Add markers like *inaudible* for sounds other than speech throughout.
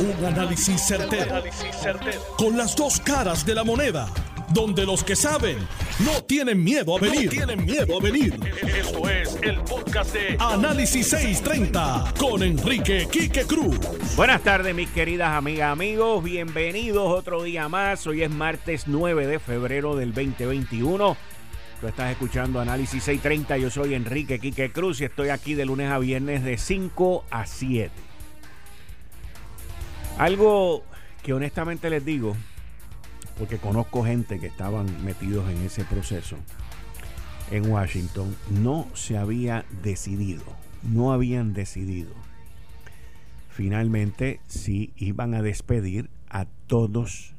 Un análisis certero, Con las dos caras de la moneda. Donde los que saben no tienen miedo a venir. tienen miedo a venir. Esto es el podcast de Análisis 630 con Enrique Quique Cruz. Buenas tardes, mis queridas amigas, amigos. Bienvenidos otro día más. Hoy es martes 9 de febrero del 2021. Tú estás escuchando Análisis 630. Yo soy Enrique Quique Cruz y estoy aquí de lunes a viernes de 5 a 7. Algo que honestamente les digo, porque conozco gente que estaban metidos en ese proceso en Washington, no se había decidido, no habían decidido finalmente si iban a despedir a todos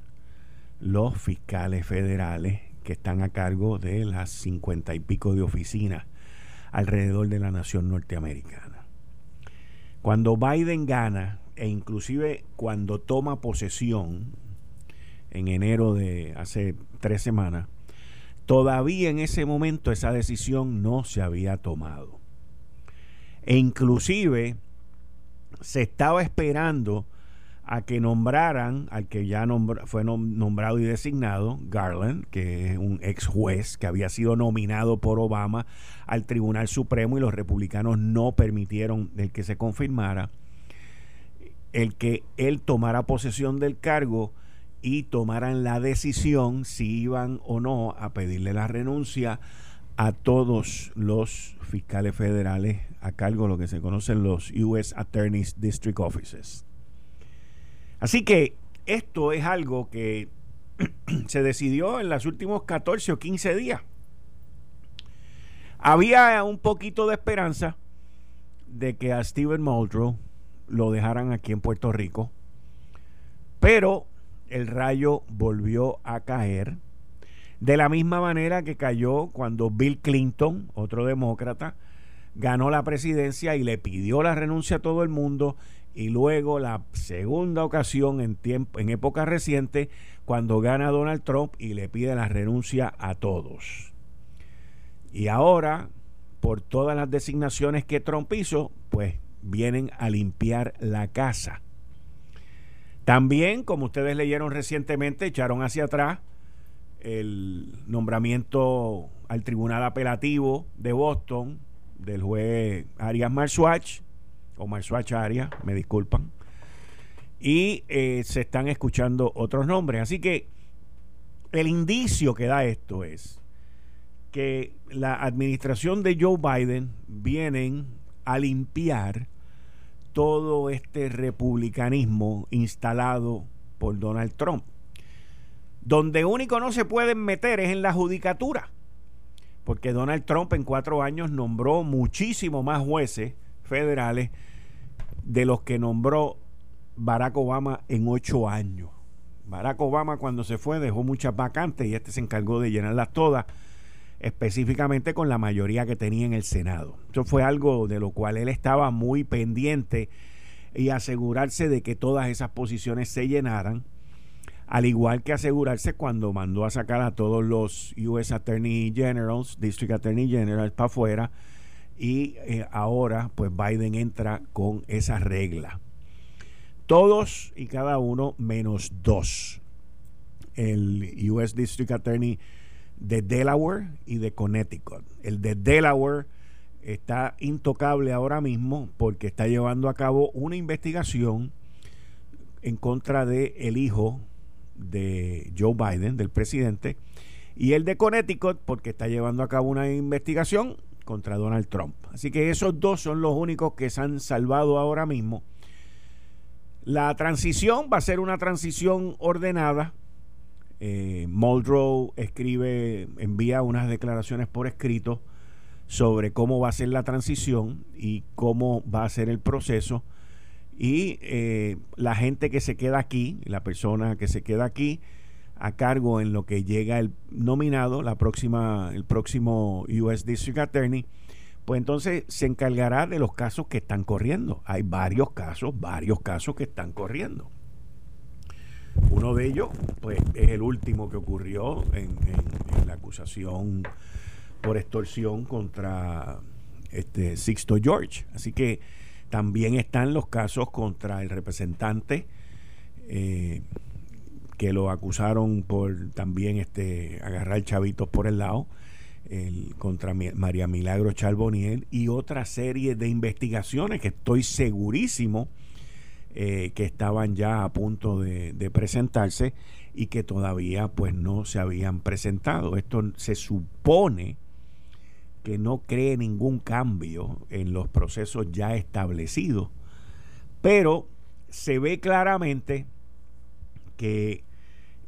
los fiscales federales que están a cargo de las cincuenta y pico de oficinas alrededor de la nación norteamericana. Cuando Biden gana e inclusive cuando toma posesión en enero de hace tres semanas, todavía en ese momento esa decisión no se había tomado. E inclusive se estaba esperando a que nombraran al que ya fue nombrado y designado, Garland, que es un ex juez que había sido nominado por Obama al Tribunal Supremo y los republicanos no permitieron el que se confirmara el que él tomara posesión del cargo y tomaran la decisión si iban o no a pedirle la renuncia a todos los fiscales federales a cargo de lo que se conocen los U.S. Attorney's District Offices. Así que esto es algo que *clears throat* se decidió en los últimos 14 o 15 días. Había un poquito de esperanza de que a Stephen Muldrow lo dejaran aquí en Puerto Rico. Pero el rayo volvió a caer de la misma manera que cayó cuando Bill Clinton, otro demócrata, ganó la presidencia y le pidió la renuncia a todo el mundo y luego la segunda ocasión en tiempo en época reciente cuando gana Donald Trump y le pide la renuncia a todos. Y ahora, por todas las designaciones que Trump hizo, pues vienen a limpiar la casa. También, como ustedes leyeron recientemente, echaron hacia atrás el nombramiento al Tribunal Apelativo de Boston del juez Arias Marswatch, o Marswatch Arias, me disculpan, y eh, se están escuchando otros nombres. Así que el indicio que da esto es que la administración de Joe Biden vienen a limpiar todo este republicanismo instalado por Donald Trump. Donde único no se pueden meter es en la judicatura, porque Donald Trump en cuatro años nombró muchísimo más jueces federales de los que nombró Barack Obama en ocho años. Barack Obama cuando se fue dejó muchas vacantes y este se encargó de llenarlas todas específicamente con la mayoría que tenía en el Senado. Eso fue algo de lo cual él estaba muy pendiente y asegurarse de que todas esas posiciones se llenaran, al igual que asegurarse cuando mandó a sacar a todos los US Attorney Generals, District Attorney Generals para afuera, y eh, ahora pues Biden entra con esa regla. Todos y cada uno menos dos. El US District Attorney de Delaware y de Connecticut. El de Delaware está intocable ahora mismo porque está llevando a cabo una investigación en contra de el hijo de Joe Biden, del presidente, y el de Connecticut porque está llevando a cabo una investigación contra Donald Trump. Así que esos dos son los únicos que se han salvado ahora mismo. La transición va a ser una transición ordenada eh, Muldrow escribe, envía unas declaraciones por escrito sobre cómo va a ser la transición y cómo va a ser el proceso. Y eh, la gente que se queda aquí, la persona que se queda aquí a cargo en lo que llega el nominado, la próxima, el próximo US District Attorney, pues entonces se encargará de los casos que están corriendo. Hay varios casos, varios casos que están corriendo. Uno de ellos, pues, es el último que ocurrió en, la acusación por extorsión contra este Sixto George. Así que también están los casos contra el representante eh, que lo acusaron por también este agarrar chavitos por el lado el, contra María Milagro Charboniel y otra serie de investigaciones que estoy segurísimo eh, que estaban ya a punto de, de, presentarse y que todavía pues no se habían presentado. Esto se supone que no cree ningún cambio en los procesos ya establecidos, pero se ve claramente que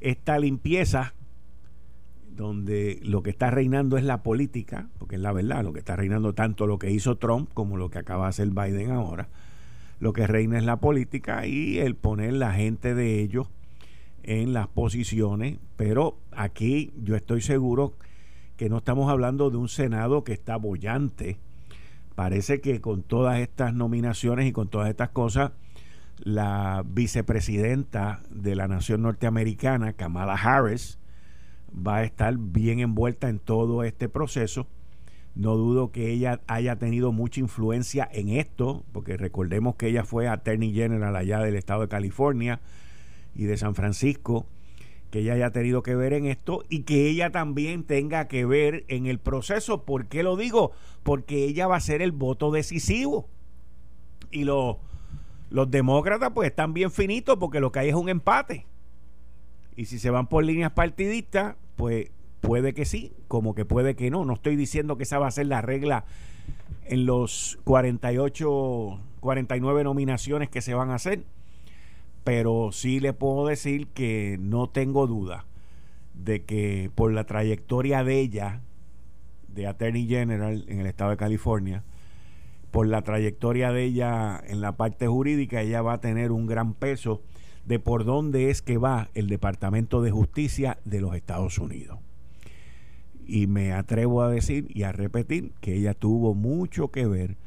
esta limpieza donde lo que está reinando es la política, porque es la verdad, lo que está reinando tanto lo que hizo Trump como lo que acaba de hacer Biden ahora, lo que reina es la política y el poner la gente de ellos en las posiciones, pero aquí yo estoy seguro que no estamos hablando de un Senado que está bollante. Parece que con todas estas nominaciones y con todas estas cosas, la vicepresidenta de la nación norteamericana, Kamala Harris, va a estar bien envuelta en todo este proceso. No dudo que ella haya tenido mucha influencia en esto, porque recordemos que ella fue Attorney General allá del estado de California y de San Francisco, que ella haya tenido que ver en esto y que ella también tenga que ver en el proceso. ¿Por qué lo digo? Porque ella va a ser el voto decisivo. Y los, los demócratas pues están bien finitos porque lo que hay es un empate. Y si se van por líneas partidistas, pues puede que sí, como que puede que no. No estoy diciendo que esa va a ser la regla en los 48, 49 nominaciones que se van a hacer, pero sí le puedo decir que no tengo duda de que por la trayectoria de ella, de Attorney General en el estado de California, por la trayectoria de ella en la parte jurídica, ella va a tener un gran peso de por dónde es que va el Departamento de Justicia de los Estados Unidos. Y me atrevo a decir y a repetir que ella tuvo mucho que ver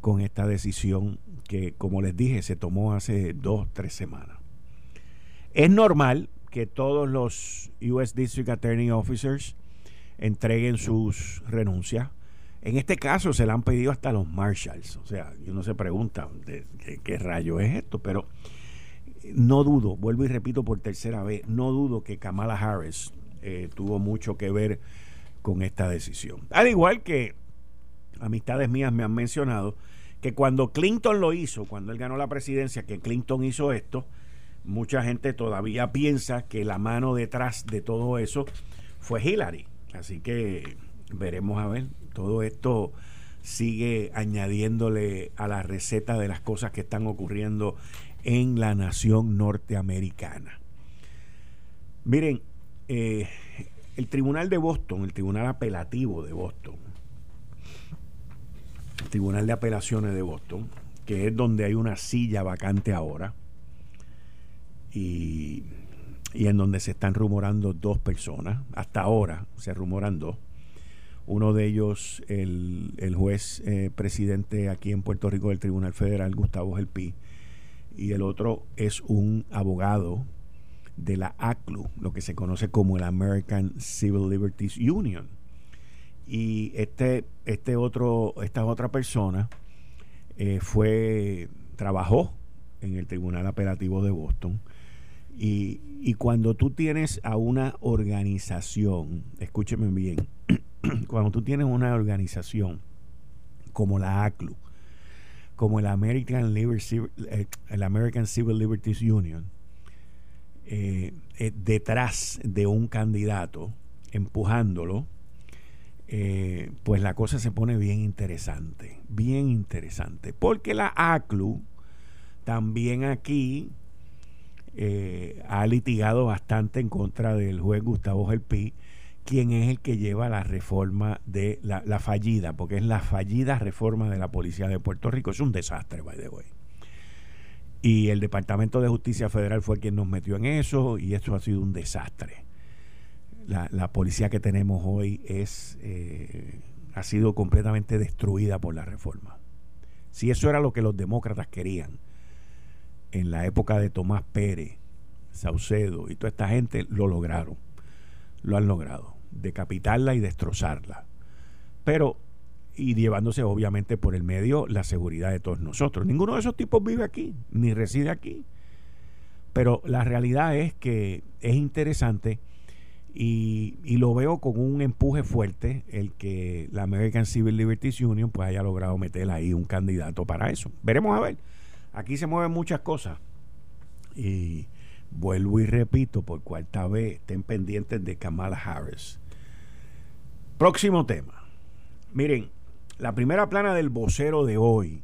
con esta decisión que, como les dije, se tomó hace dos, tres semanas. Es normal que todos los US District Attorney Officers entreguen sus renuncias. En este caso se le han pedido hasta los marshals. O sea, uno se pregunta qué rayo es esto, pero no dudo, vuelvo y repito por tercera vez, no dudo que Kamala Harris eh, tuvo mucho que ver con esta decisión. Al igual que amistades mías me han mencionado que cuando Clinton lo hizo, cuando él ganó la presidencia, que Clinton hizo esto, mucha gente todavía piensa que la mano detrás de todo eso fue Hillary. Así que veremos a ver, todo esto sigue añadiéndole a la receta de las cosas que están ocurriendo en la nación norteamericana. Miren, eh, el Tribunal de Boston, el Tribunal Apelativo de Boston, el Tribunal de Apelaciones de Boston, que es donde hay una silla vacante ahora, y, en donde se están rumorando dos personas, hasta ahora se rumoran dos. Uno de ellos, el, juez eh, presidente aquí en Puerto Rico del Tribunal Federal, Gustavo Gelpi, y el otro es un abogado de la ACLU, lo que se conoce como el American Civil Liberties Union. Y este, este otro, esta otra persona eh, fue, trabajó en el Tribunal Apelativo de Boston. Y, y cuando tú tienes a una organización, escúcheme bien, *clears throat* cuando tú tienes una organización como la ACLU, como el American, eh, el American Civil Liberties Union, eh, eh, detrás de un candidato, empujándolo, pues la cosa se pone bien interesante, bien interesante, porque la ACLU también aquí ha litigado bastante en contra del juez Gustavo Gelpi quién es el que lleva la reforma de la, fallida, porque es la fallida reforma de la Policía de Puerto Rico. Es un desastre, by the way. Y el Departamento de Justicia Federal fue quien nos metió en eso y eso ha sido un desastre. La, policía que tenemos hoy es eh, ha sido completamente destruida por la reforma. Si eso era lo que los demócratas querían en la época de Tomás Pérez, Saucedo y toda esta gente, lo lograron. Lo han logrado decapitarla y destrozarla. Pero, y llevándose obviamente por el medio la seguridad de todos nosotros. Ninguno de esos tipos vive aquí, ni reside aquí. Pero la realidad es que es interesante y, lo veo con un empuje fuerte el que la American Civil Liberties Union pues haya logrado meter ahí un candidato para eso. Veremos a ver. Aquí se mueven muchas cosas. Y vuelvo y repito por cuarta vez, estén pendientes de Kamala Harris. Próximo tema. Miren, la primera plana del vocero de hoy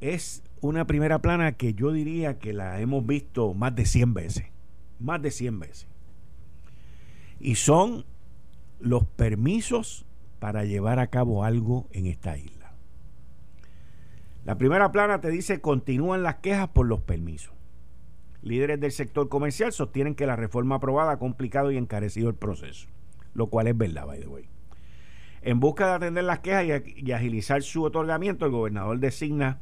es una primera plana que yo diría que la hemos visto más de 100 veces. Más de 100 veces y son los permisos para llevar a cabo algo en esta isla. La primera plana te dice continúan las quejas por los permisos. Líderes del sector comercial sostienen que la reforma aprobada ha complicado y encarecido el proceso, lo cual es verdad, by the way. En busca de atender las quejas y, agilizar su otorgamiento, el gobernador designa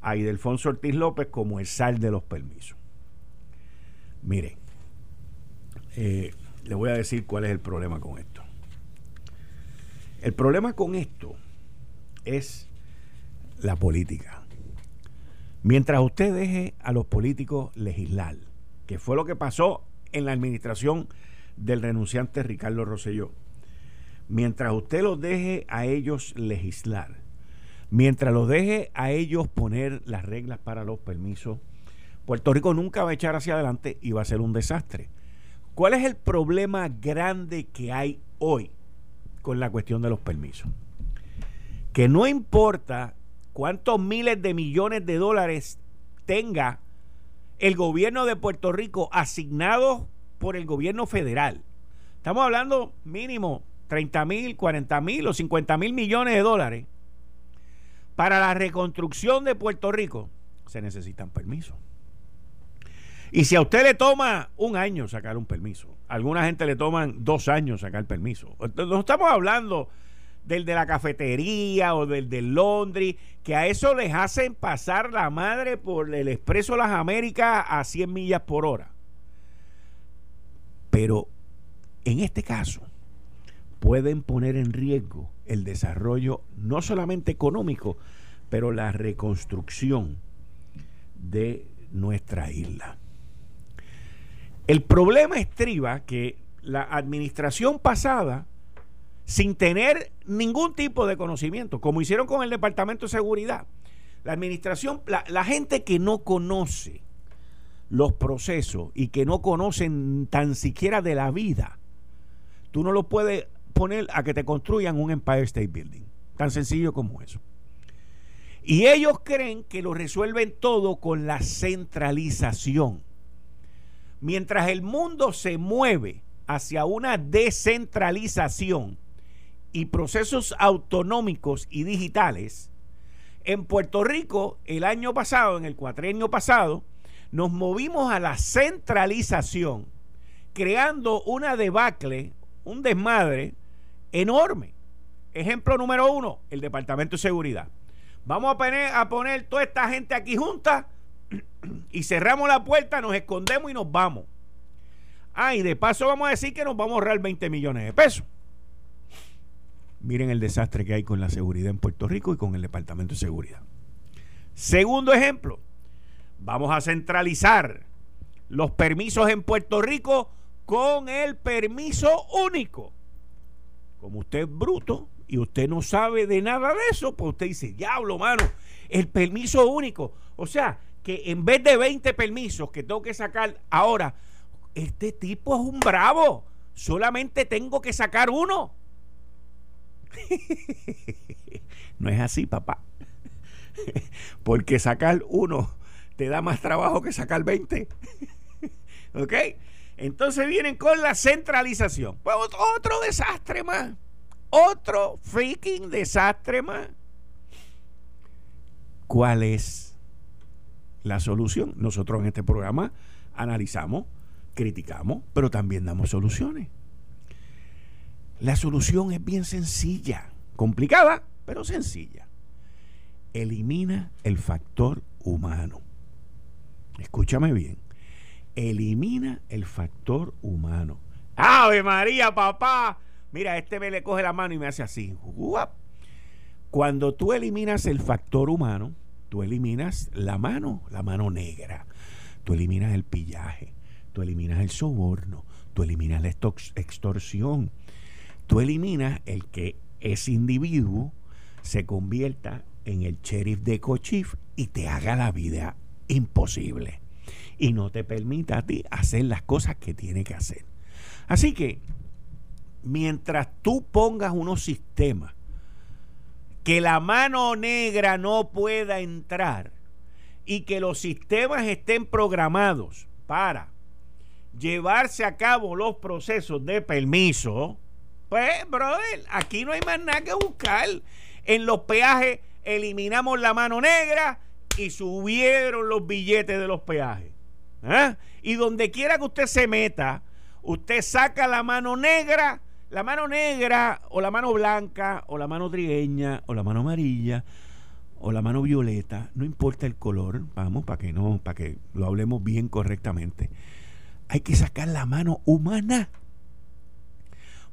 a Idelfonso Ortiz López como el sal de los permisos. Miren, eh, le voy a decir cuál es el problema con esto. El problema con esto es la política. Mientras usted deje a los políticos legislar, que fue lo que pasó en la administración del renunciante Ricardo Rosselló, mientras usted los deje a ellos legislar, mientras los deje a ellos poner las reglas para los permisos, Puerto Rico nunca va a echar hacia adelante y va a ser un desastre. ¿Cuál es el problema grande que hay hoy con la cuestión de los permisos? Que no importa cuántos miles de millones de dólares tenga el gobierno de Puerto Rico asignados por el gobierno federal. Estamos hablando mínimo 30 mil, 40 mil o 50 mil millones de dólares. Para la reconstrucción de Puerto Rico se necesitan permisos. Y si a usted le toma un año sacar un permiso, a alguna gente le toman dos años sacar permiso. No estamos hablando del de la cafetería o del del Londres, que a eso les hacen pasar la madre por el Expreso Las Américas a 100 millas por hora. Pero en este caso pueden poner en riesgo el desarrollo no solamente económico, pero la reconstrucción de nuestra isla. El problema estriba que la administración pasada, sin tener ningún tipo de conocimiento, como hicieron con el Departamento de Seguridad, la administración, la, gente que no conoce los procesos y que no conocen tan siquiera de la vida, tú no lo puedes poner a que te construyan un Empire State Building. Tan sencillo como eso. Y ellos creen que lo resuelven todo con la centralización. Mientras el mundo se mueve hacia una descentralización y procesos autonómicos y digitales, en Puerto Rico el año pasado, en el cuatrenio pasado, nos movimos a la centralización, creando una debacle, un desmadre enorme. Ejemplo número uno, el Departamento de Seguridad. Vamos a poner, a poner toda esta gente aquí junta *clears throat* y cerramos la puerta, nos escondemos y nos vamos. Ah, y de paso vamos a decir que nos vamos a ahorrar 20 millones de pesos. Miren el desastre que hay con la seguridad en Puerto Rico y con el Departamento de Seguridad. Segundo ejemplo, vamos a centralizar los permisos en Puerto Rico con el permiso único. Como usted es bruto y usted no sabe de nada de eso, pues usted dice, diablo, mano, el permiso único. O sea, que en vez de 20 permisos que tengo que sacar ahora, este tipo es un bravo. Solamente tengo que sacar uno. *laughs* no es así, papá. *laughs* Porque sacar uno te da más trabajo que sacar 20. *laughs* ¿Ok? Entonces vienen con la centralización. Pues otro desastre más. Otro freaking desastre más. ¿Cuál es la solución. Nosotros en este programa analizamos, criticamos, pero también damos soluciones. La solución es bien sencilla, complicada, pero sencilla. Elimina el factor humano. Escúchame bien. Elimina el factor humano. Ave María, papá. Mira, este me le coge la mano y me hace así. Cuando tú eliminas el factor humano, tú eliminas la mano, la mano negra. tú eliminas el pillaje, tú eliminas el soborno, tú eliminas la extorsión, tú eliminas el que ese individuo se convierta en el sheriff de Cochif y te haga la vida imposible y no te permita a ti hacer las cosas que tiene que hacer. Así que, mientras tú pongas unos sistemas que la mano negra no pueda entrar y que los sistemas estén programados para llevarse a cabo los procesos de permiso, pues, brother, aquí no hay más nada que buscar. En los peajes eliminamos la mano negra y subieron los billetes de los peajes. ¿Ah? Y donde quiera que usted se meta, usted saca la mano negra, la mano negra o la mano blanca o la mano trigueña o la mano amarilla o la mano violeta, no importa el color, vamos, para que no, para que lo hablemos bien correctamente. Hay que sacar la mano humana.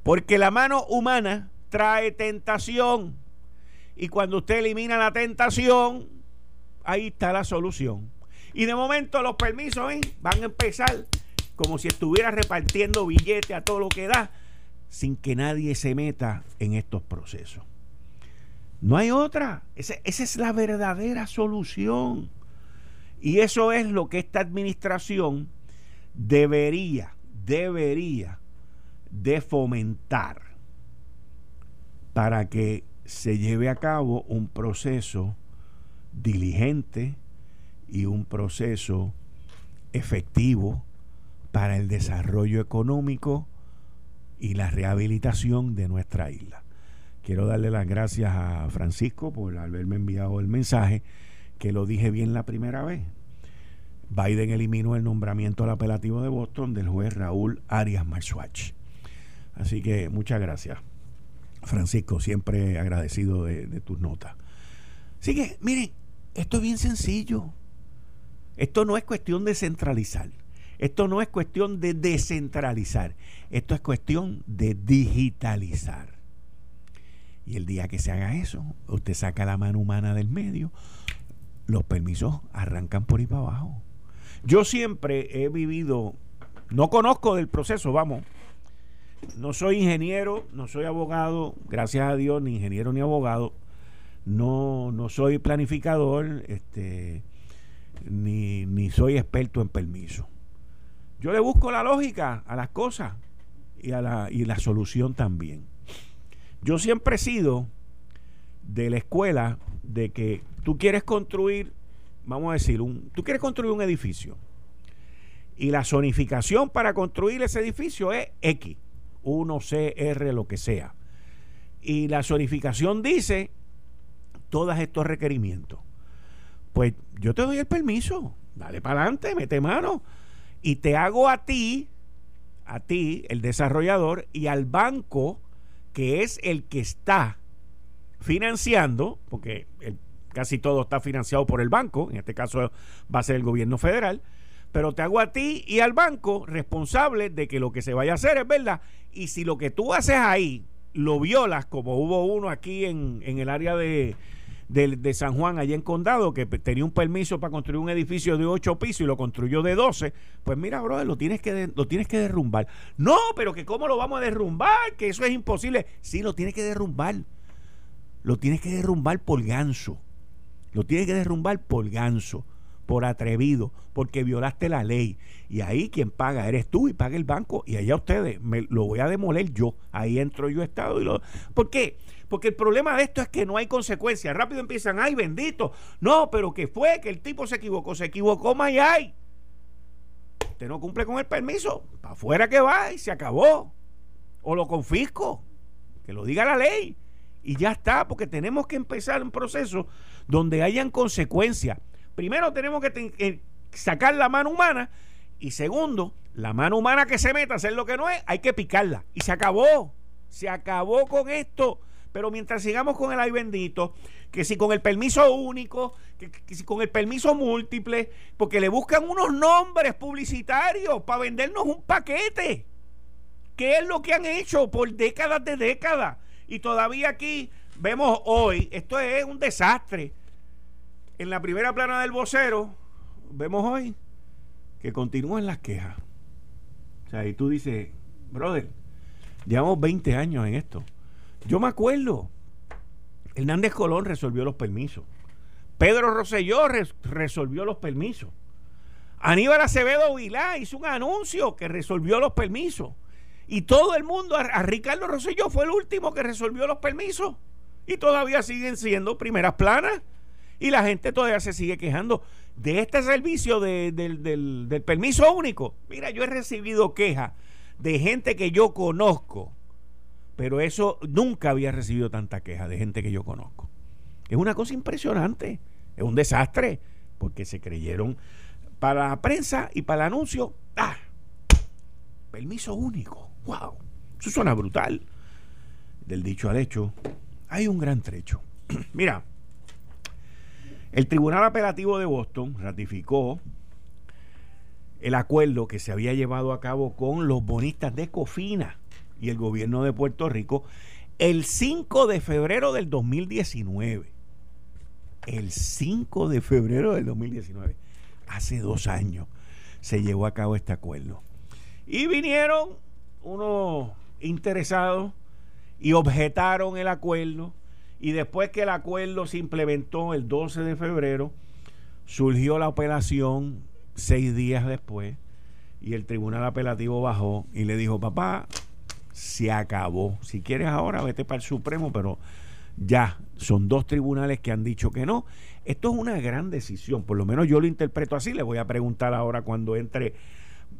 Porque la mano humana trae tentación. Y cuando usted elimina la tentación, ahí está la solución. Y de momento los permisos ¿eh? van a empezar como si estuviera repartiendo billetes a todo lo que da, sin que nadie se meta en estos procesos. No hay otra. esa es la verdadera solución. Y eso es lo que esta administración debería, debería de fomentar para que se lleve a cabo un proceso diligente, y un proceso efectivo para el desarrollo económico y la rehabilitación de nuestra isla. Quiero darle las gracias a Francisco por haberme enviado el mensaje, que lo dije bien la primera vez. Biden eliminó el nombramiento al apelativo de Boston del juez Raúl Arias Marswatch. Así que muchas gracias, Francisco, siempre agradecido de, de tus notas. Así que, miren, esto es bien sencillo. Esto no es cuestión de centralizar. Esto no es cuestión de descentralizar. Esto es cuestión de digitalizar. Y el día que se haga eso, usted saca la mano humana del medio, los permisos arrancan por ahí para abajo. Yo siempre he vivido, no conozco del proceso, vamos. No soy ingeniero, no soy abogado, gracias a Dios, ni ingeniero ni abogado. No, no soy planificador, este, ni, ni soy experto en permiso. Yo le busco la lógica a las cosas y, a la, y la solución también. Yo siempre he sido de la escuela de que tú quieres construir, vamos a decir, un, tú quieres construir un edificio y la zonificación para construir ese edificio es X, 1, C, R, lo que sea. Y la zonificación dice todos estos requerimientos pues yo te doy el permiso, dale para adelante, mete mano y te hago a ti, a ti, el desarrollador, y al banco, que es el que está financiando, porque casi todo está financiado por el banco, en este caso va a ser el gobierno federal, pero te hago a ti y al banco responsable de que lo que se vaya a hacer es verdad. Y si lo que tú haces ahí lo violas, como hubo uno aquí en, en el área de, de, San Juan, allá en Condado, que tenía un permiso para construir un edificio de 8 pisos y lo construyó de 12, pues mira, brother, lo tienes que, lo tienes que derrumbar. No, pero que cómo lo vamos a derrumbar, que eso es imposible. Sí, lo tienes que derrumbar. Lo tienes que derrumbar por ganso. Lo tienes que derrumbar por ganso, por atrevido, porque violaste la ley. Y ahí quien paga eres tú y paga el banco. Y allá ustedes, me, lo voy a demoler yo. Ahí entro yo Estado y lo... ¿Por qué? Porque el problema de esto es que no hay consecuencias. Rápido empiezan, ay, bendito. No, pero que fue que el tipo se equivocó. Se equivocó, más hay. Usted no cumple con el permiso. Para afuera que va y se acabó. O lo confisco. Que lo diga la ley. Y ya está, porque tenemos que empezar un proceso donde hayan consecuencias. Primero tenemos que eh, sacar la mano humana. Y segundo, la mano humana que se meta a hacer lo que no es, hay que picarla. Y se acabó. Se acabó con esto. Pero mientras sigamos con el ay bendito, que si con el permiso único, que, si con el permiso múltiple, porque le buscan unos nombres publicitarios para vendernos un paquete. ¿Qué es lo que han hecho por décadas de décadas? Y todavía aquí vemos hoy, esto es un desastre. En la primera plana del vocero, vemos hoy que continúan las quejas. O sea, y tú dices, brother, llevamos 20 años en esto. Yo me acuerdo, Hernández Colón resolvió los permisos. Pedro Rosselló resolvió los permisos. Aníbal Acevedo Vilá hizo un anuncio que resolvió los permisos. Y todo el mundo, a, Ricardo Rosselló fue el último que resolvió los permisos. Y todavía siguen siendo primeras planas. Y la gente todavía se sigue quejando de este servicio del, del permiso único. Mira, yo he recibido quejas de gente que yo conozco. Pero eso nunca había recibido tanta queja de gente que yo conozco. Es una cosa impresionante. Es un desastre. Porque se creyeron para la prensa y para el anuncio. ¡Ah! Permiso único. ¡Wow! Eso suena brutal. Del dicho al hecho, hay un gran trecho. *clears throat* Mira, el Tribunal Apelativo de Boston ratificó el acuerdo que se había llevado a cabo con los bonistas de Cofina y el gobierno de Puerto Rico el 5 de febrero del 2019. El 5 de febrero del 2019. Hace dos años se llevó a cabo este acuerdo. Y vinieron unos interesados y objetaron el acuerdo. Y después que el acuerdo se implementó el 12 de febrero, surgió la operación seis días después y el tribunal apelativo bajó y le dijo, papá, se acabó. Si quieres ahora, vete para el Supremo, pero ya son dos tribunales que han dicho que no. Esto es una gran decisión, por lo menos yo lo interpreto así. Le voy a preguntar ahora cuando entre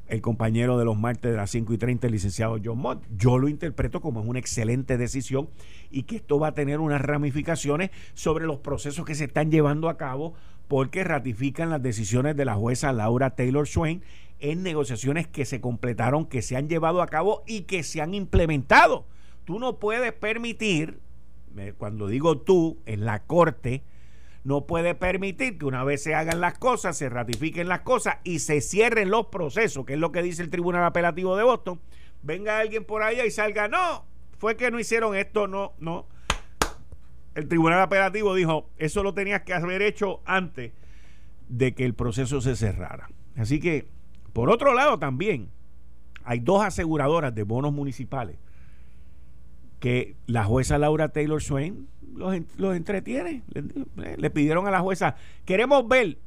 el compañero de los martes de las 5 y 30, el licenciado John Mott. Yo lo interpreto como una excelente decisión y que esto va a tener unas ramificaciones sobre los procesos que se están llevando a cabo porque ratifican las decisiones de la jueza Laura Taylor Swain en negociaciones que se completaron, que se han llevado a cabo y que se han implementado. Tú no puedes permitir, cuando digo tú, en la corte, no puede permitir que una vez se hagan las cosas, se ratifiquen las cosas y se cierren los procesos, que es lo que dice el Tribunal Apelativo de Boston. Venga alguien por allá y salga, no, fue que no hicieron esto, no, no. El Tribunal Apelativo dijo, eso lo tenías que haber hecho antes de que el proceso se cerrara. Así que, por otro lado también, hay dos aseguradoras de bonos municipales que la jueza Laura Taylor Swain los, entretiene. Le, pidieron a la jueza, queremos ver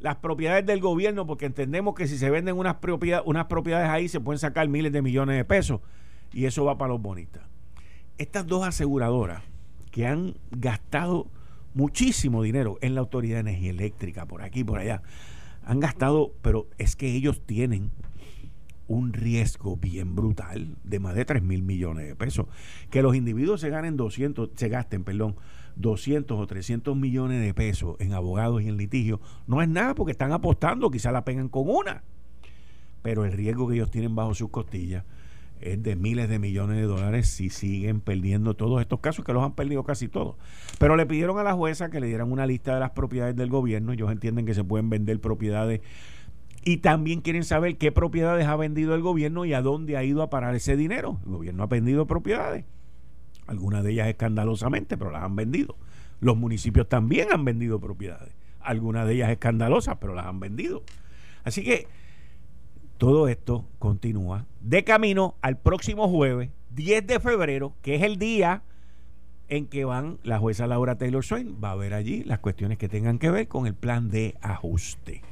las propiedades del gobierno porque entendemos que si se venden unas, propiedades ahí se pueden sacar miles de millones de pesos y eso va para los bonitas. Estas dos aseguradoras que han gastado muchísimo dinero en la Autoridad de Energía Eléctrica, por aquí, por allá, han gastado, pero es que ellos tienen un riesgo bien brutal de más de 3 mil millones de pesos. Que los individuos se ganen 200, se gasten, perdón, 200 o 300 millones de pesos en abogados y en litigio, no es nada porque están apostando, quizá la pegan con una. Pero el riesgo que ellos tienen bajo sus costillas es de miles de millones de dólares si siguen perdiendo todos estos casos, que los han perdido casi todos. Pero le pidieron a la jueza que le dieran una lista de las propiedades del gobierno. Ellos entienden que se pueden vender propiedades y también quieren saber qué propiedades ha vendido el gobierno y a dónde ha ido a parar ese dinero. El gobierno ha vendido propiedades, algunas de ellas escandalosamente, pero las han vendido. Los municipios también han vendido propiedades, algunas de ellas escandalosas, pero las han vendido. Así que todo esto continúa de camino al próximo jueves, 10 de febrero, que es el día en que van la jueza Laura Taylor Swain, va a ver allí las cuestiones que tengan que ver con el plan de ajuste.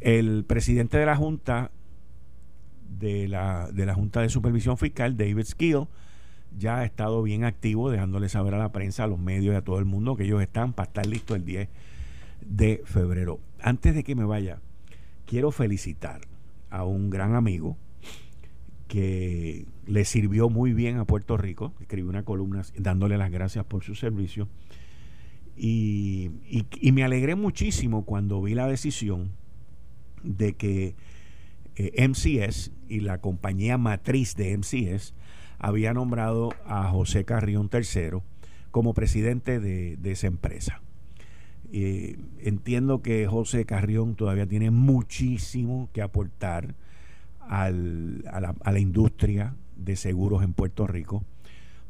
El presidente de la Junta de la, de la Junta de Supervisión Fiscal, David Skill, ya ha estado bien activo, dejándole saber a la prensa, a los medios y a todo el mundo que ellos están para estar listos el 10 de febrero. Antes de que me vaya, quiero felicitar a un gran amigo que le sirvió muy bien a Puerto Rico, escribió una columna dándole las gracias por su servicio. Y, me alegré muchísimo cuando vi la decisión de que eh, MCS y la compañía matriz de MCS había nombrado a José Carrión III como presidente de, esa empresa. Entiendo que José Carrión todavía tiene muchísimo que aportar a, la, a la industria de seguros en Puerto Rico.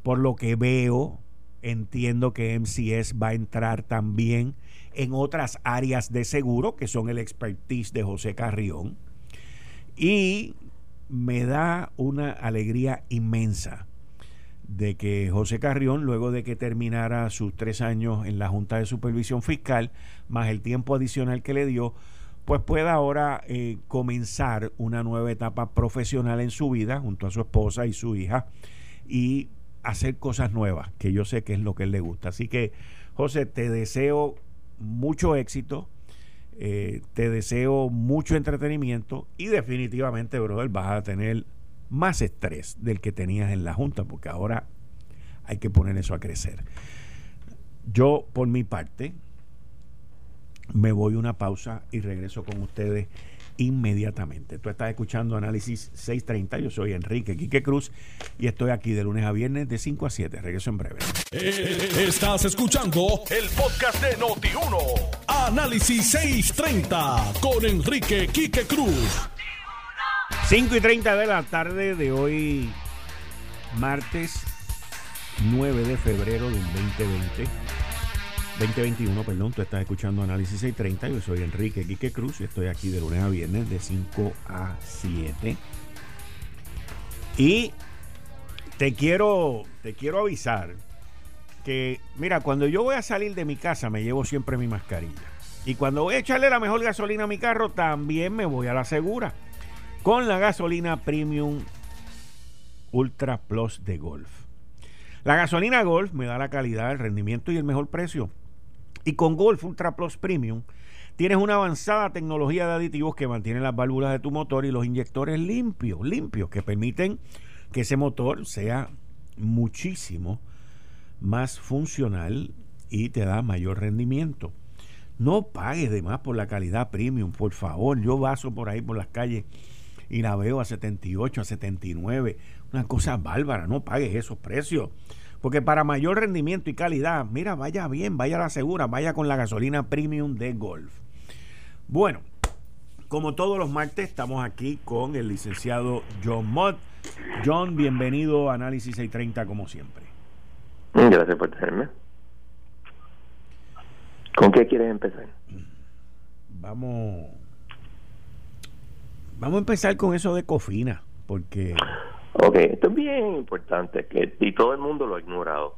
Por lo que veo, entiendo que MCS va a entrar también en otras áreas de seguro, que son el expertise de José Carrión. Y me da una alegría inmensa de que José Carrión, luego de que terminara sus tres años en la Junta de Supervisión Fiscal, más el tiempo adicional que le dio, pues pueda ahora eh, comenzar una nueva etapa profesional en su vida junto a su esposa y su hija y hacer cosas nuevas, que yo sé que es lo que él le gusta. Así que, José, te deseo mucho éxito, eh, te deseo mucho entretenimiento y definitivamente, brother, vas a tener más estrés del que tenías en la Junta, porque ahora hay que poner eso a crecer. Yo, por mi parte, me voy una pausa y regreso con ustedes inmediatamente. Tú estás escuchando Análisis 630. Yo soy Enrique Quique Cruz y estoy aquí de lunes a viernes de 5 a 7. Regreso en breve. Eh, estás escuchando el podcast de Noti1. Análisis 630 con Enrique Quique Cruz. 5 y 30 de la tarde de hoy, martes 9 de febrero del 2020. 2021, perdón, tú estás escuchando Análisis 630. Yo soy Enrique Quique Cruz y estoy aquí de lunes a viernes de 5 a 7. Y te quiero, te quiero avisar que, mira, cuando yo voy a salir de mi casa me llevo siempre mi mascarilla. Y cuando voy a echarle la mejor gasolina a mi carro, también me voy a la segura. Con la gasolina Premium Ultra Plus de Golf. La gasolina Golf me da la calidad, el rendimiento y el mejor precio. Y con Golf Ultra Plus Premium tienes una avanzada tecnología de aditivos que mantienen las válvulas de tu motor y los inyectores limpios, limpios, que permiten que ese motor sea muchísimo más funcional y te da mayor rendimiento. No pagues de más por la calidad premium, por favor. Yo vaso por ahí por las calles y la veo a 78, a 79. Una cosa bárbara, no pagues esos precios. Porque para mayor rendimiento y calidad, mira, vaya bien, vaya a la segura, vaya con la gasolina premium de Golf. Bueno, como todos los martes, estamos aquí con el licenciado John Mott. John, bienvenido a Análisis 630 como siempre. Gracias por tenerme. ¿Con qué quieres empezar? Vamos. Vamos a empezar con eso de cofina, porque Ok, esto es bien importante que y todo el mundo lo ha ignorado.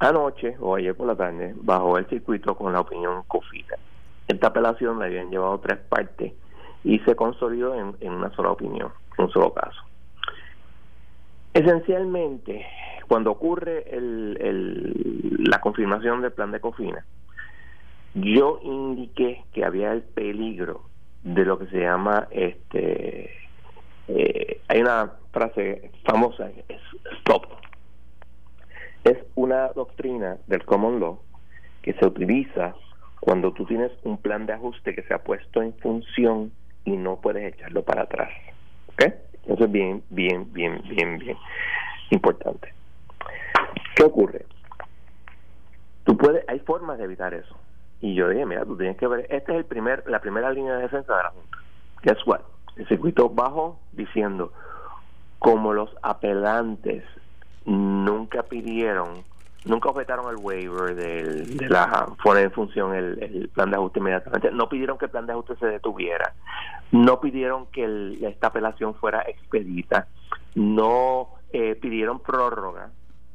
Anoche o ayer por la tarde bajó el circuito con la opinión COFINA. Esta apelación la habían llevado tres partes y se consolidó en, una sola opinión, en un solo caso. Esencialmente, cuando ocurre el, la confirmación del plan de COFINA, yo indiqué que había el peligro de lo que se llama este eh, hay una frase famosa, es stop. Es una doctrina del common law que se utiliza cuando tú tienes un plan de ajuste que se ha puesto en función y no puedes echarlo para atrás. ¿Ok? Eso es bien, bien, bien, bien, bien importante. ¿Qué ocurre? Tú puedes, hay formas de evitar eso. Y yo dije, mira, tú tienes que ver, esta es el primer, la primera línea de defensa de la Junta. Guess what? El circuito bajo diciendo, como los apelantes nunca pidieron, nunca objetaron el waiver de la poner en función el, plan de ajuste inmediatamente, no pidieron que el plan de ajuste se detuviera, no pidieron que esta apelación fuera expedita, no eh, pidieron prórroga,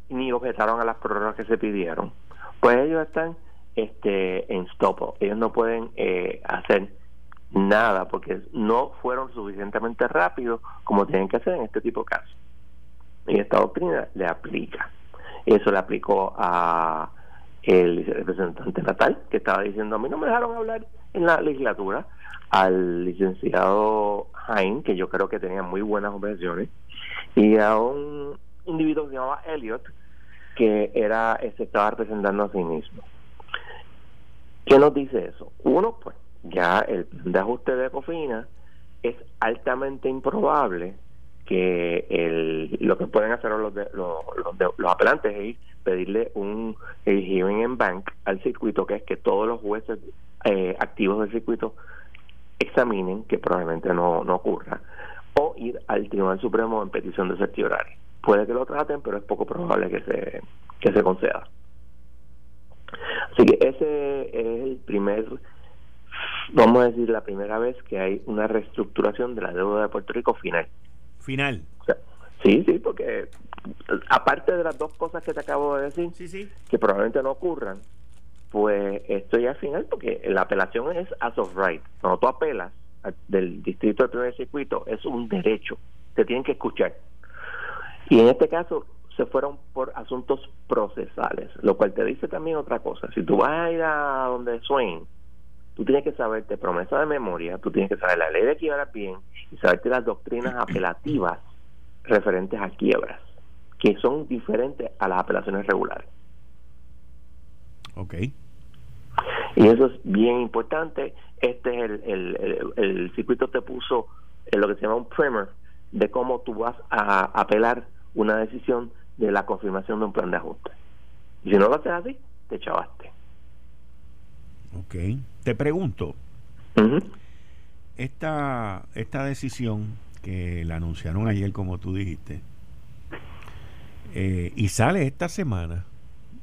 ni objetaron a las prórrogas que se pidieron, pues ellos están este en stop, ellos no pueden eh, hacer nada porque no fueron suficientemente rápidos como tienen que hacer en este tipo de casos. Y esta doctrina le aplica. Eso le aplicó a el representante natal que estaba diciendo a mí no me dejaron hablar en la legislatura al licenciado Jaime que yo creo que tenía muy buenas objeciones y a un individuo que se llamaba Elliot que era se estaba representando a sí mismo ¿qué nos dice eso? uno pues ya el plan de ajuste de cofina es altamente improbable que el, lo que pueden hacer los, de, los, los, apelantes es pedirle un hearing en bank al circuito, que es que todos los jueces eh, activos del circuito examinen, que probablemente no, no ocurra, o ir al Tribunal Supremo en petición de certiorario. Puede que lo traten, pero es poco probable que se, que se conceda. Así que ese es el primer, vamos a decir, la primera vez que hay una reestructuración de la deuda de Puerto Rico final. Final. sí, sí, porque aparte de las dos cosas que te acabo de decir, sí, sí. que probablemente no ocurran, pues esto ya es final porque la apelación es as of right. Cuando tú apelas del distrito del primer circuito es un derecho, te tienen que escuchar. Y en este caso se fueron por asuntos procesales, lo cual te dice también otra cosa. Si tú vas a ir a donde Swain, tú tienes que saberte promesa de memoria, tú tienes que saber la ley de quiebras bien y saberte las doctrinas *clears throat* apelativas referentes a quiebras, que son diferentes a las apelaciones regulares. Ok. Y eso es bien importante. Este es el, el, el, circuito te puso en lo que se llama un primer de cómo tú vas a apelar una decisión de la confirmación de un plan de ajuste. Y si no lo haces así, te chavaste. Ok. Te pregunto, esta, esta decisión que la anunciaron ayer, como tú dijiste, eh, y sale esta semana,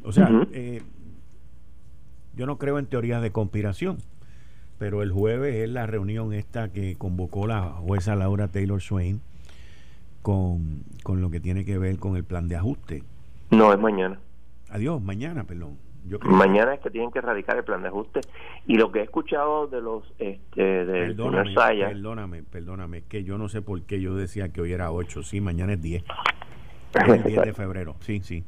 o sea, eh, yo no creo en teorías de conspiración, pero el jueves es la reunión esta que convocó la jueza Laura Taylor Swain con, con lo que tiene que ver con el plan de ajuste. No, es mañana. Adiós, mañana, perdón. Mañana es que tienen que erradicar el plan de ajuste y lo que he escuchado de los este del perdóname, señor Perdóname, perdóname, que yo no sé por qué yo decía que hoy era 8, sí, mañana es 10. *laughs* Es el 10 de febrero, sí, sí.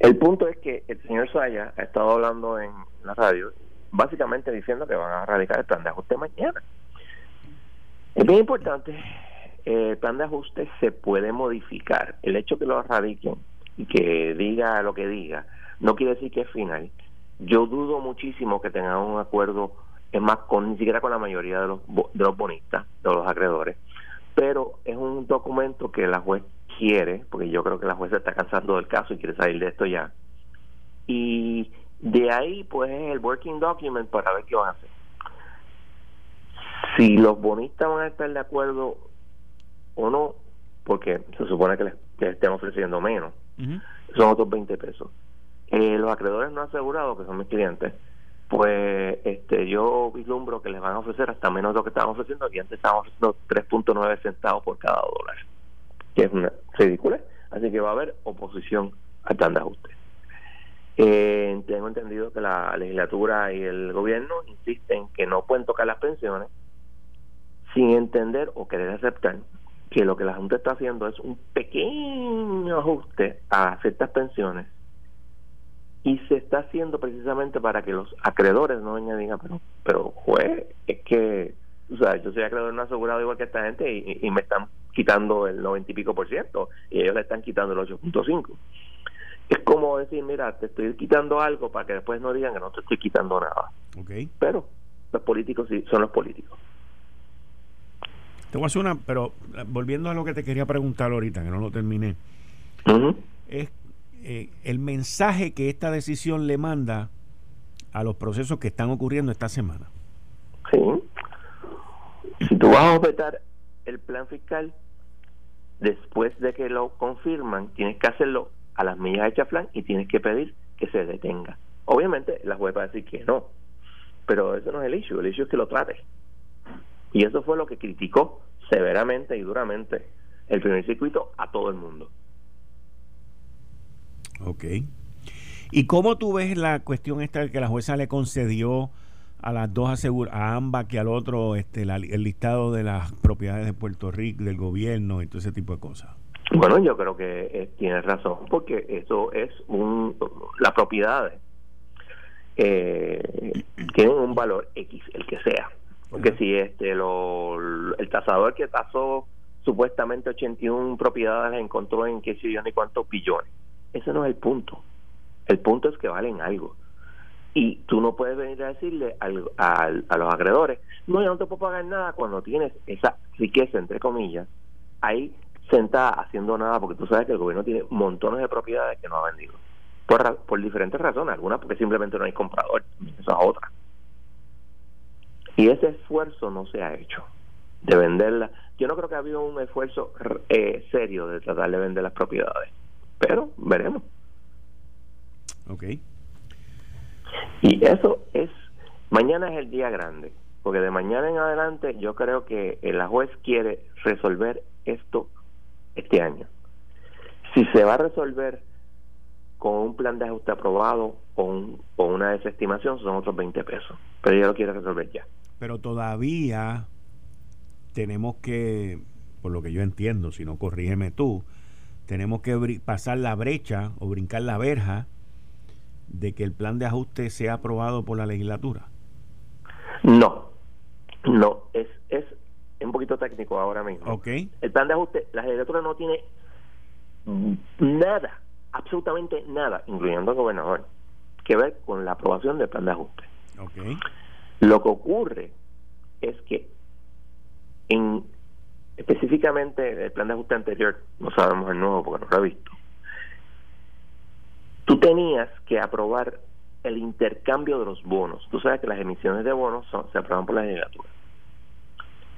El punto es que el señor Saya ha estado hablando en la radio, básicamente diciendo que van a erradicar el plan de ajuste mañana. Es bien importante el plan de ajuste se puede modificar. El hecho que lo radiquen y que diga lo que diga, no quiere decir que es final. Yo dudo muchísimo que tengan un acuerdo, es más, con, ni siquiera con la mayoría de los, de los bonistas, de los acreedores, pero es un documento que la juez quiere, porque yo creo que la juez está cansando del caso y quiere salir de esto ya. Y de ahí, pues, es el working document para ver qué van a hacer. Si los bonistas van a estar de acuerdo o no, porque se supone que les, estén ofreciendo menos. Son otros 20 pesos. Eh, los acreedores no asegurados, que son mis clientes, pues este yo vislumbro que les van a ofrecer hasta menos de lo que estaban ofreciendo, y antes estaban ofreciendo 3.9 centavos por cada dólar, que es una ridícula. Así que va a haber oposición al plan de ajuste. Eh, tengo entendido que la legislatura y el gobierno insisten que no pueden tocar las pensiones sin entender o querer aceptar que lo que la Junta está haciendo es un pequeño ajuste a ciertas pensiones y se está haciendo precisamente para que los acreedores no vengan y digan, pero, pero juez, es que, o sea, yo soy acreedor no asegurado igual que esta gente y, me están quitando el 90 y pico por ciento y ellos le están quitando el 8.5. Es como decir, mira, te estoy quitando algo para que después no digan que no te estoy quitando nada. Okay. Pero los políticos sí son los políticos. Te voy a hacer una, pero eh, volviendo a lo que te quería preguntar ahorita, que no lo terminé, es eh, el mensaje que esta decisión le manda a los procesos que están ocurriendo esta semana. Sí. Si tú vas a objetar el plan fiscal, después de que lo confirman, tienes que hacerlo a las millas de chaflán y tienes que pedir que se detenga. Obviamente la juez va a decir que no, pero eso no es el issue, el issue es que lo trate. Y eso fue lo que criticó severamente y duramente el primer circuito a todo el mundo. Ok. ¿Y cómo tú ves la cuestión esta que la jueza le concedió a las dos asegur a ambas que al otro este el listado de las propiedades de Puerto Rico, del gobierno y todo ese tipo de cosas? Bueno, yo creo que eh, tiene razón porque eso es un las propiedades eh, tienen un valor X, el que sea. Porque si este lo, el tasador que tasó supuestamente 81 propiedades encontró en qué yo ni cuántos billones. Ese no es el punto. El punto es que valen algo. Y tú no puedes venir a decirle al, a los acreedores, no, yo no te puedo pagar nada cuando tienes esa riqueza, entre comillas, ahí sentada haciendo nada, porque tú sabes que el gobierno tiene montones de propiedades que no ha vendido. Por, por diferentes razones, algunas porque simplemente no hay comprador, eso es otra. Y ese esfuerzo no se ha hecho de venderla. Yo no creo que ha habido un esfuerzo eh, serio de tratar de vender las propiedades, pero veremos. Ok. Y eso es, mañana es el día grande, porque de mañana en adelante yo creo que la juez quiere resolver esto este año. Si se va a resolver con un plan de ajuste aprobado o, un, o una desestimación, son otros 20 pesos. Pero ella lo quiere resolver ya. Pero todavía tenemos que, por lo que yo entiendo, si no corrígeme tú, tenemos que pasar la brecha o brincar la verja de que el plan de ajuste sea aprobado por la legislatura? No, no, es, es un poquito técnico ahora mismo. Okay. El plan de ajuste, la legislatura no tiene nada, absolutamente nada, incluyendo el gobernador, que ver con la aprobación del plan de ajuste. Okay. Lo que ocurre es que en específicamente el plan de ajuste anterior, no sabemos el nuevo porque no lo he visto, tú tenías que aprobar el intercambio de los bonos. Tú sabes que las emisiones de bonos son, se aprueban por la legislatura.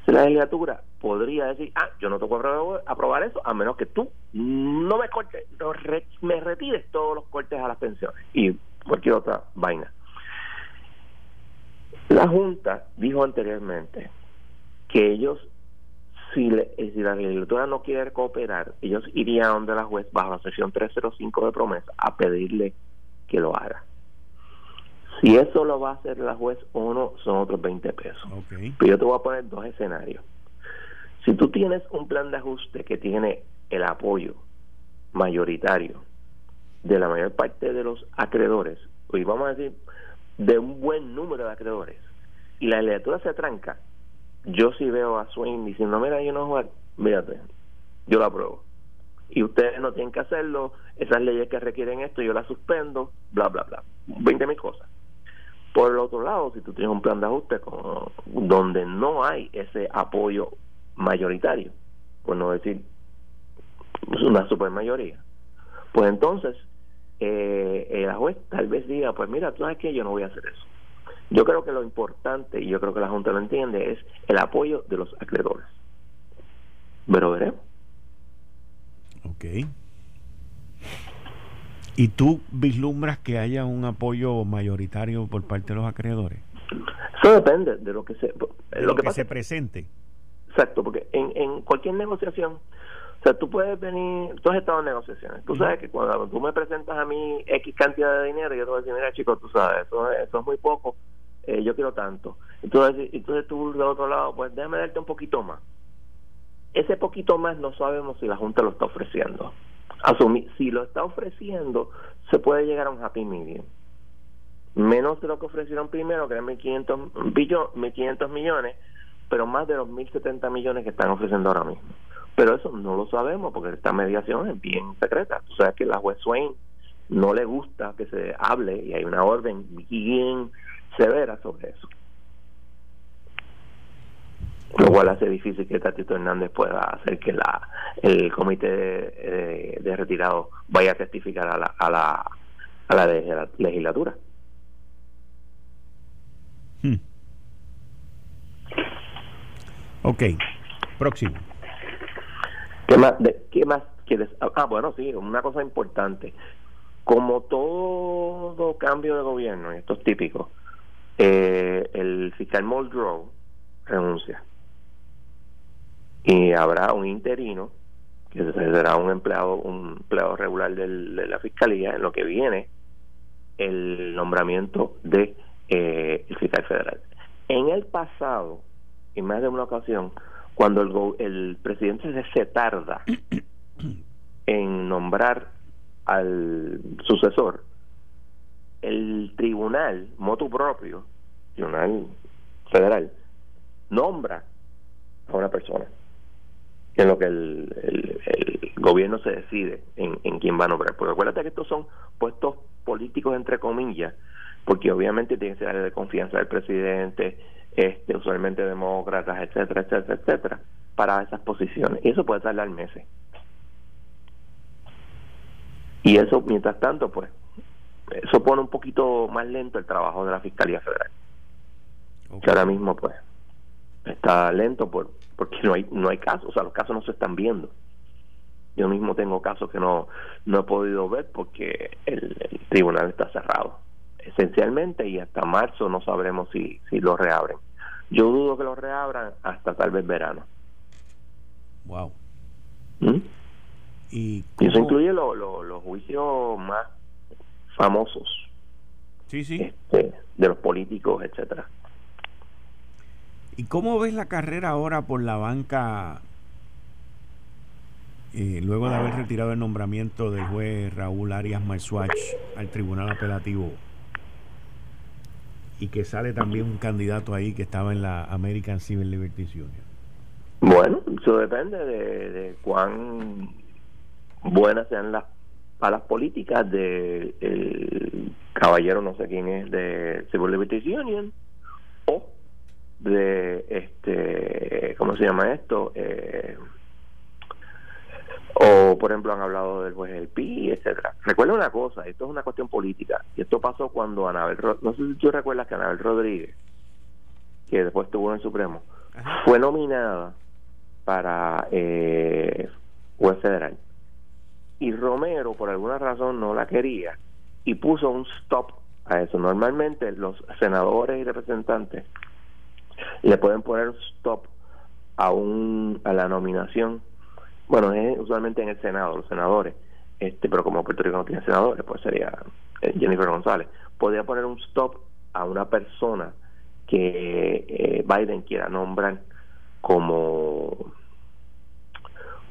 Si la legislatura podría decir, ah, yo no tengo que aprobar eso, a menos que tú no me cortes, me retires todos los cortes a las pensiones y cualquier otra vaina. La Junta dijo anteriormente que ellos si, eh, si la legislatura no quiere cooperar, ellos irían donde la juez bajo la sección 305 de promesa a pedirle que lo haga. Si eso lo va a hacer la juez o no, son otros 20 pesos. Pero yo te voy a poner dos escenarios. Si tú tienes un plan de ajuste que tiene el apoyo mayoritario de la mayor parte de los acreedores, y vamos a decir de un buen número de acreedores, y la legislatura se tranca, yo sí veo a Swain diciendo, mira, yo no jugar, mírate, yo lo apruebo. Y ustedes no tienen que hacerlo, esas leyes que requieren esto, yo las suspendo, bla, bla, bla. Veinte mil cosas. Por el otro lado, si tú tienes un plan de ajuste con, donde no hay ese apoyo mayoritario, por no decir una supermayoría, pues entonces eh, el juez tal vez diga, pues mira, tú sabes que yo no voy a hacer eso. Yo creo que lo importante, y yo creo que la Junta lo entiende, es el apoyo de los acreedores. Pero veremos. Ok. ¿Y tú vislumbras que haya un apoyo mayoritario por parte de los acreedores? Eso depende de lo que se, lo, que, se presente. Exacto, porque en, en cualquier negociación, o sea, tú puedes venir, tú has estado en negociaciones. Tú sabes que cuando tú me presentas a mí X cantidad de dinero, yo te voy a decir, mira, chicos, tú sabes, eso, eso es muy poco eh, yo quiero tanto. Entonces, entonces tú del otro lado, pues déjame darte un poquito más. Ese poquito más no sabemos si la Junta lo está ofreciendo. Asumir, si lo está ofreciendo, se puede llegar a un happy medium. Menos de lo que ofrecieron primero, que eran 1.500 billones, millones, pero más de los 1.070 millones que están ofreciendo ahora mismo. Pero eso no lo sabemos porque esta mediación es bien secreta. Tú sabes que la juez Swain no le gusta que se hable y hay una orden bien severa sobre eso. Lo cual hace difícil que Tatito Hernández pueda hacer que la el comité de, de, retirado vaya a testificar a la, a la, a la legislatura. Hmm. Ok, próximo. ¿Qué más, de, ¿Qué más quieres? Ah, bueno, sí, una cosa importante. Como todo cambio de gobierno, y esto es típico, eh, el fiscal Muldrow renuncia y habrá un interino que será un empleado un empleado regular de la fiscalía en lo que viene el nombramiento de eh, el fiscal federal en el pasado en más de una ocasión cuando el, el presidente se tarda *coughs* en nombrar al sucesor el tribunal, motu propio, tribunal federal, nombra a una persona en lo que el, el, gobierno se decide en, en, quién va a nombrar. Porque acuérdate que estos son puestos políticos entre comillas, porque obviamente tiene que ser área de confianza del presidente, este, usualmente demócratas, etcétera, etcétera, etcétera, para esas posiciones. Y eso puede tardar meses. Y eso, mientras tanto, pues, eso pone un poquito más lento el trabajo de la Fiscalía Federal. Que ahora mismo, pues, está lento por, porque no hay, no hay casos, o sea, los casos no se están viendo. Yo mismo tengo casos que no, no he podido ver porque el, tribunal está cerrado. esencialmente y hasta marzo no sabremos si, si lo reabren. Yo dudo que lo reabran hasta tal vez verano. Wow. ¿Mm? ¿Y, eso incluye los juicios más famosos. Sí, sí. Este, de los políticos, etcétera. ¿Y cómo ves la carrera ahora por la banca eh, luego de haber retirado el nombramiento del juez Raúl Arias Marzuach al Tribunal Apelativo? Y que sale también un candidato ahí que estaba en la American Civil Liberties Union. Bueno, eso depende de, cuán buenas sean las palas políticas del el caballero, no sé quién es, de Civil Liberties Union, o de, este, ¿cómo se llama esto? Eh, o por ejemplo han hablado del juez del PI, etcétera. Recuerda una cosa, esto es una cuestión política y esto pasó cuando Anabel, no sé si tú recuerdas que Anabel Rodríguez, que después estuvo en el Supremo, fue nominada para eh, juez federal y Romero por alguna razón no la quería y puso un stop a eso. Normalmente los senadores y representantes le pueden poner un stop a un a la nominación bueno es usualmente en el senado los senadores. Este pero como Puerto Rico no tiene senadores pues sería eh, Jennifer González. Podría poner un stop a una persona que eh, Biden quiera nombrar como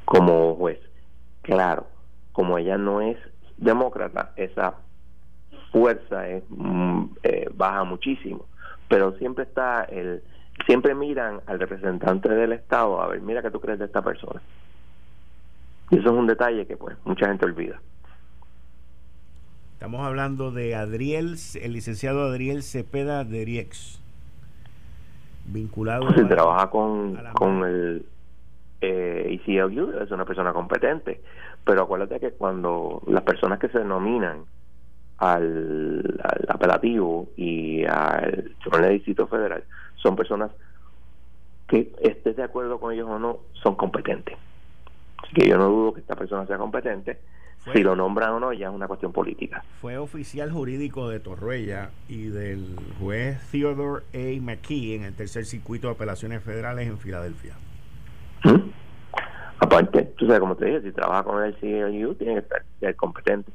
como juez. Claro como ella no es demócrata esa fuerza es mm, eh, baja muchísimo. Pero siempre está el siempre miran al representante del Estado a ver, mira que tú crees de esta persona. Y eso es un detalle que pues mucha gente olvida. Estamos hablando de Adriel, el licenciado Adriel Cepeda de Riex, vinculado. Se trabaja con, con el eh, ECLU, es una persona competente, pero acuérdate que cuando las personas que se denominan al, apelativo y al Tribunal de Distrito Federal son personas que estés de acuerdo con ellos o no, son competentes. Que yo no dudo que esta persona sea competente. si lo nombran o no, ya es una cuestión política. Fue oficial jurídico de Torruella y del juez Theodore A. McKee en el tercer circuito de apelaciones federales en Filadelfia. ¿Mm? Aparte, tú sabes, como te dije, si trabaja con el CLU, tiene que ser competente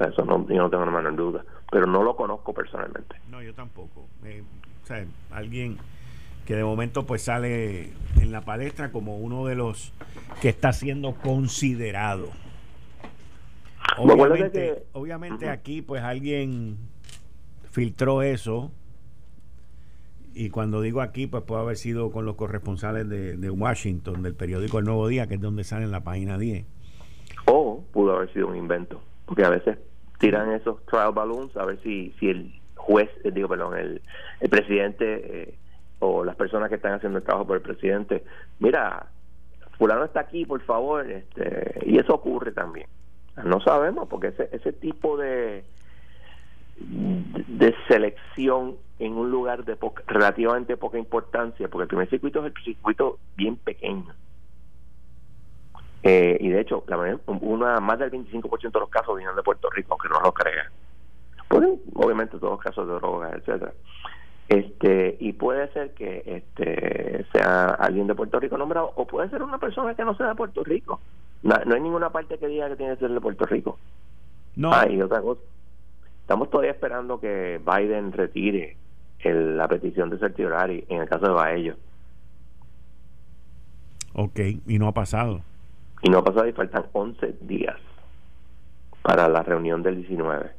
eso no, yo no tengo la menor duda. Pero no lo conozco personalmente. No, yo tampoco. Eh, o sea, alguien que de momento pues sale en la palestra como uno de los que está siendo considerado. Obviamente, obviamente aquí pues alguien filtró eso. Y cuando digo aquí pues puede haber sido con los corresponsales de, de Washington del periódico El Nuevo Día que es donde sale en la página 10 o pudo haber sido un invento porque a veces tiran esos trial balloons a ver si, si el juez, eh, digo, perdón, el, el presidente eh, o las personas que están haciendo el trabajo por el presidente, mira, fulano está aquí, por favor, este, y eso ocurre también. No sabemos, porque ese, ese tipo de, de selección en un lugar de relativamente poca importancia, porque el primer circuito es el circuito bien pequeño. Eh, y de hecho, la una, más del 25% de los casos vienen de Puerto Rico, aunque no lo crean. Pues, obviamente todos los casos de drogas, etcétera. Este, y puede ser que este sea alguien de Puerto Rico nombrado, o puede ser una persona que no sea de Puerto Rico. No, hay ninguna parte que diga que tiene que ser de Puerto Rico. No. Ah, y otra cosa. Estamos todavía esperando que Biden retire la petición de certiorari en el caso de Baello. Ok, y no ha pasado y no ha pasado y faltan 11 días para la reunión del 19.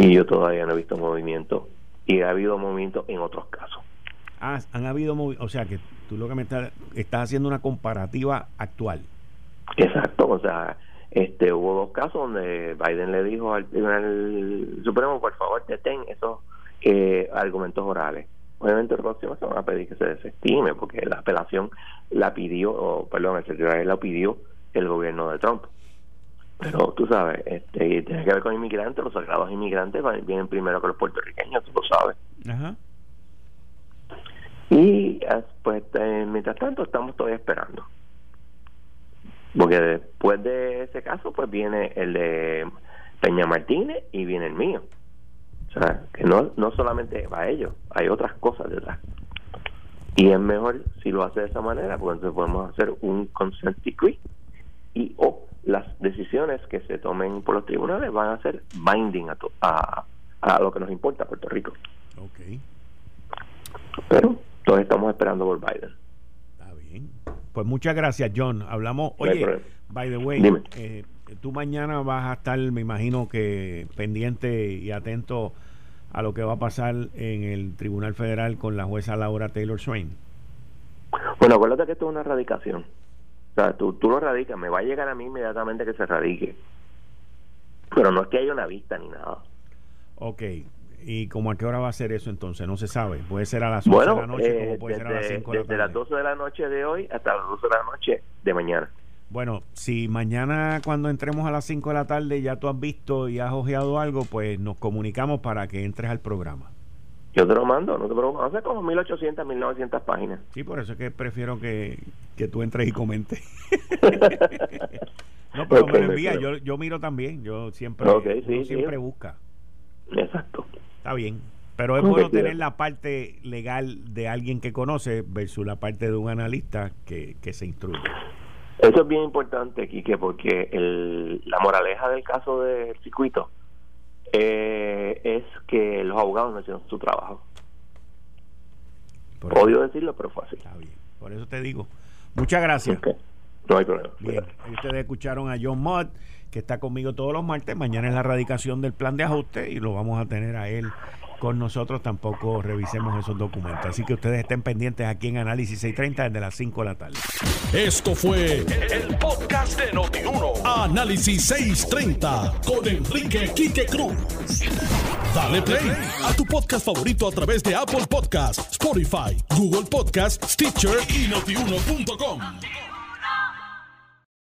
Y yo todavía no he visto movimiento y ha habido movimiento en otros casos. Ah, han habido o sea que tú lo que me estás, estás haciendo una comparativa actual. Exacto, o sea, este hubo dos casos donde Biden le dijo al Tribunal Supremo, por favor, detén esos eh, argumentos orales obviamente el próximo se van a pedir que se desestime porque la apelación la pidió, o, perdón, el secretario la pidió el gobierno de Trump. Pero tú sabes, este, tiene que ver con inmigrantes, los sagrados inmigrantes vienen primero que los puertorriqueños, tú lo sabes. Y pues eh, mientras tanto estamos todavía esperando. Porque después de ese caso, pues viene el de Peña Martínez y viene el mío. O sea, que no, no solamente va a ellos, hay otras cosas detrás. Y es mejor si lo hace de esa manera, pues entonces podemos hacer un consent decree y o las decisiones que se tomen por los tribunales van a ser binding a, a, a lo que nos importa Puerto Rico. Ok. Pero todos estamos esperando por Biden. Está bien. Pues muchas gracias, John. Hablamos. Oye, by the way, eh, tú mañana vas a estar, me imagino que pendiente y atento a lo que va a pasar en el Tribunal Federal con la jueza Laura Taylor Swain. Bueno, acuérdate que esto es una radicación. O sea, tú, tú lo radicas, me va a llegar a mí inmediatamente que se radique. Pero no es que haya una vista ni nada. Ok. ¿Y como a qué hora va a ser eso entonces? No se sabe. Puede ser a las 11 de la noche, como puede desde, ser a las 5 de la tarde. Desde las 12 de la noche de hoy hasta las 12 de la noche de mañana. Bueno, si mañana cuando entremos a las 5 de la tarde ya tú has visto y has ojeado algo, pues nos comunicamos para que entres al programa. Yo te lo mando, no te preocupes. Hace como 1800, 1900 páginas. Sí, por eso es que prefiero que, que tú entres y comentes. *laughs* no, pero me lo envía, yo, yo miro también, yo siempre, okay, sí, siempre sí. busca. Exacto. Está bien. Pero es bueno tener la parte legal de alguien que conoce versus la parte de un analista que, que se instruye. Eso es bien importante, Quique, porque el, la moraleja del caso del circuito eh, es que los abogados no hicieron su trabajo. Por Odio decirlo, pero fue así. Está bien. Por eso te digo. Muchas gracias. Okay. No hay problema. Bien. Ustedes escucharon a John Mott, que está conmigo todos los martes. Mañana es la radicación del plan de ajuste y lo vamos a tener a él con nosotros. Tampoco revisemos esos documentos. Así que ustedes estén pendientes aquí en Análisis 630 desde las 5 de la tarde. Esto fue el podcast de Notiuno. Análisis 630 con Enrique Quique Cruz. Dale play a tu podcast favorito a través de Apple Podcasts, Spotify, Google Podcasts, Stitcher y notiuno.com.